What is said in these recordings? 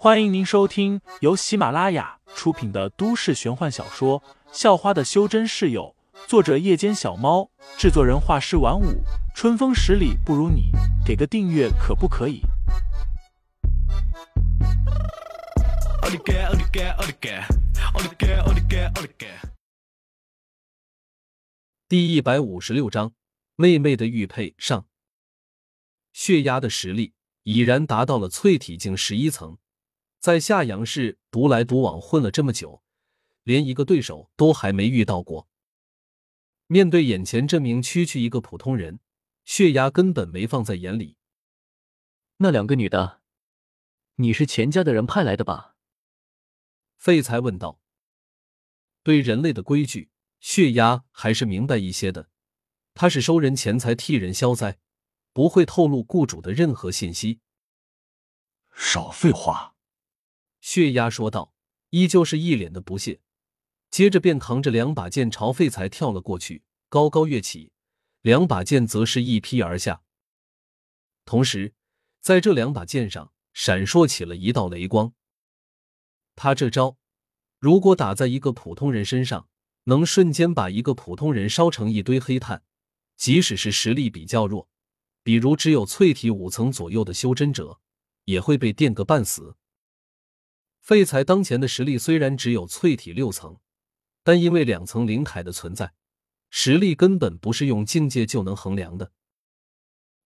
欢迎您收听由喜马拉雅出品的都市玄幻小说《校花的修真室友》，作者：夜间小猫，制作人：画师晚舞，春风十里不如你，给个订阅可不可以？第一百五十六章，妹妹的玉佩上，血压的实力已然达到了淬体境十一层。在夏阳市独来独往混了这么久，连一个对手都还没遇到过。面对眼前这名区区一个普通人，血压根本没放在眼里。那两个女的，你是钱家的人派来的吧？废材问道。对人类的规矩，血压还是明白一些的。他是收人钱财替人消灾，不会透露雇主的任何信息。少废话。血压说道，依旧是一脸的不屑，接着便扛着两把剑朝废材跳了过去，高高跃起，两把剑则是一劈而下。同时，在这两把剑上闪烁起了一道雷光。他这招，如果打在一个普通人身上，能瞬间把一个普通人烧成一堆黑炭；即使是实力比较弱，比如只有淬体五层左右的修真者，也会被电个半死。废材当前的实力虽然只有淬体六层，但因为两层灵铠的存在，实力根本不是用境界就能衡量的。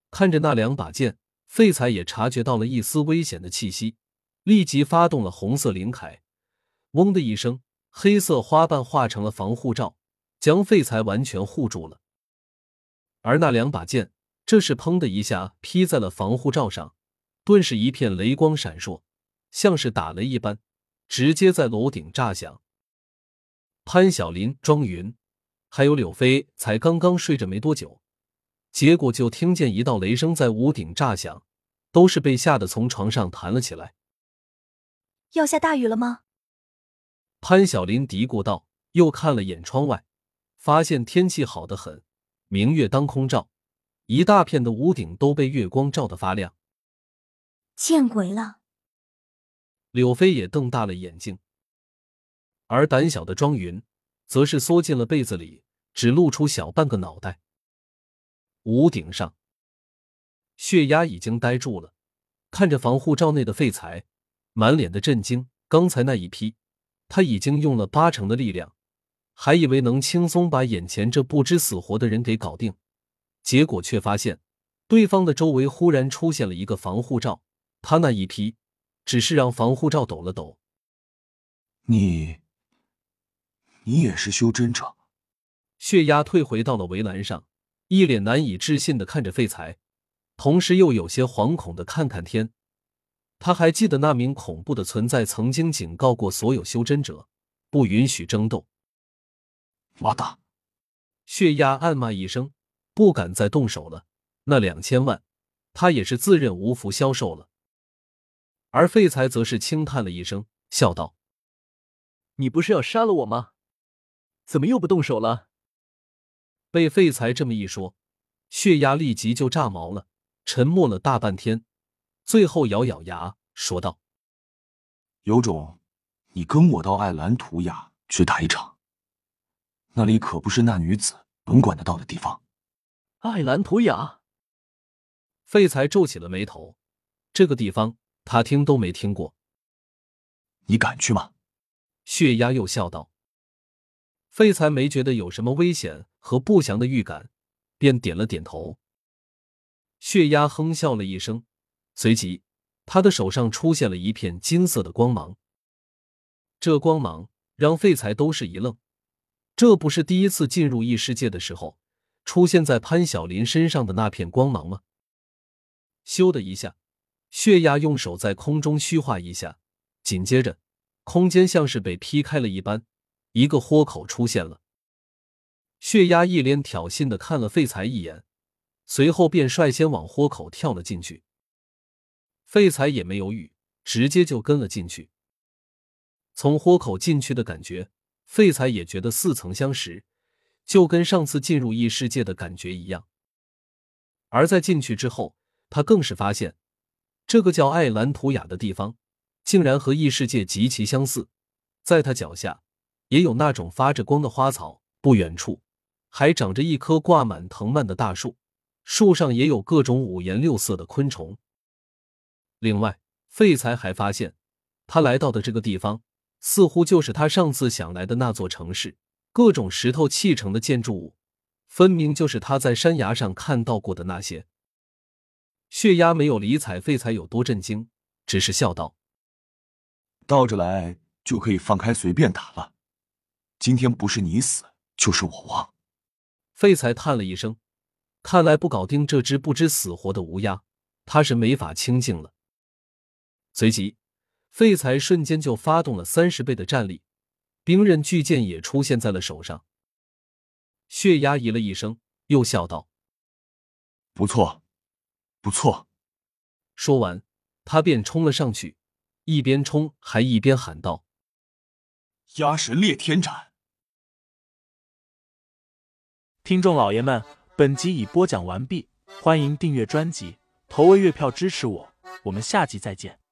看着那两把剑，废材也察觉到了一丝危险的气息，立即发动了红色灵铠。嗡的一声，黑色花瓣化成了防护罩，将废材完全护住了。而那两把剑，这是砰的一下劈在了防护罩上，顿时一片雷光闪烁。像是打雷一般，直接在楼顶炸响。潘晓林、庄云还有柳飞才刚刚睡着没多久，结果就听见一道雷声在屋顶炸响，都是被吓得从床上弹了起来。要下大雨了吗？潘晓林嘀咕道，又看了眼窗外，发现天气好的很，明月当空照，一大片的屋顶都被月光照得发亮。见鬼了！柳飞也瞪大了眼睛，而胆小的庄云则是缩进了被子里，只露出小半个脑袋。屋顶上，血压已经呆住了，看着防护罩内的废材，满脸的震惊。刚才那一劈，他已经用了八成的力量，还以为能轻松把眼前这不知死活的人给搞定，结果却发现对方的周围忽然出现了一个防护罩，他那一劈。只是让防护罩抖了抖。你，你也是修真者？血压退回到了围栏上，一脸难以置信的看着废材，同时又有些惶恐的看看天。他还记得那名恐怖的存在曾经警告过所有修真者，不允许争斗。妈的！血压暗骂一声，不敢再动手了。那两千万，他也是自认无福消受了。而废材则是轻叹了一声，笑道：“你不是要杀了我吗？怎么又不动手了？”被废材这么一说，血压立即就炸毛了，沉默了大半天，最后咬咬牙说道：“有种，你跟我到艾兰图雅去打一场。那里可不是那女子能管得到的地方。”艾兰图雅，废材皱起了眉头，这个地方。他听都没听过，你敢去吗？血压又笑道。废材没觉得有什么危险和不祥的预感，便点了点头。血压哼笑了一声，随即他的手上出现了一片金色的光芒。这光芒让废材都是一愣，这不是第一次进入异世界的时候出现在潘晓林身上的那片光芒吗？咻的一下。血压用手在空中虚化一下，紧接着，空间像是被劈开了一般，一个豁口出现了。血压一脸挑衅的看了废材一眼，随后便率先往豁口跳了进去。废材也没犹豫，直接就跟了进去。从豁口进去的感觉，废材也觉得似曾相识，就跟上次进入异世界的感觉一样。而在进去之后，他更是发现。这个叫艾兰图雅的地方，竟然和异世界极其相似。在他脚下，也有那种发着光的花草，不远处还长着一棵挂满藤蔓的大树，树上也有各种五颜六色的昆虫。另外，废材还发现，他来到的这个地方，似乎就是他上次想来的那座城市。各种石头砌成的建筑物，分明就是他在山崖上看到过的那些。血压没有理睬废材有多震惊，只是笑道：“倒着来就可以放开随便打了。今天不是你死，就是我亡。”废材叹了一声，看来不搞定这只不知死活的乌鸦，他是没法清静了。随即，废材瞬间就发动了三十倍的战力。冰刃巨剑也出现在了手上。血压咦了一声，又笑道：“不错，不错。”说完，他便冲了上去，一边冲还一边喊道：“压神裂天斩！”听众老爷们，本集已播讲完毕，欢迎订阅专辑，投喂月票支持我，我们下集再见。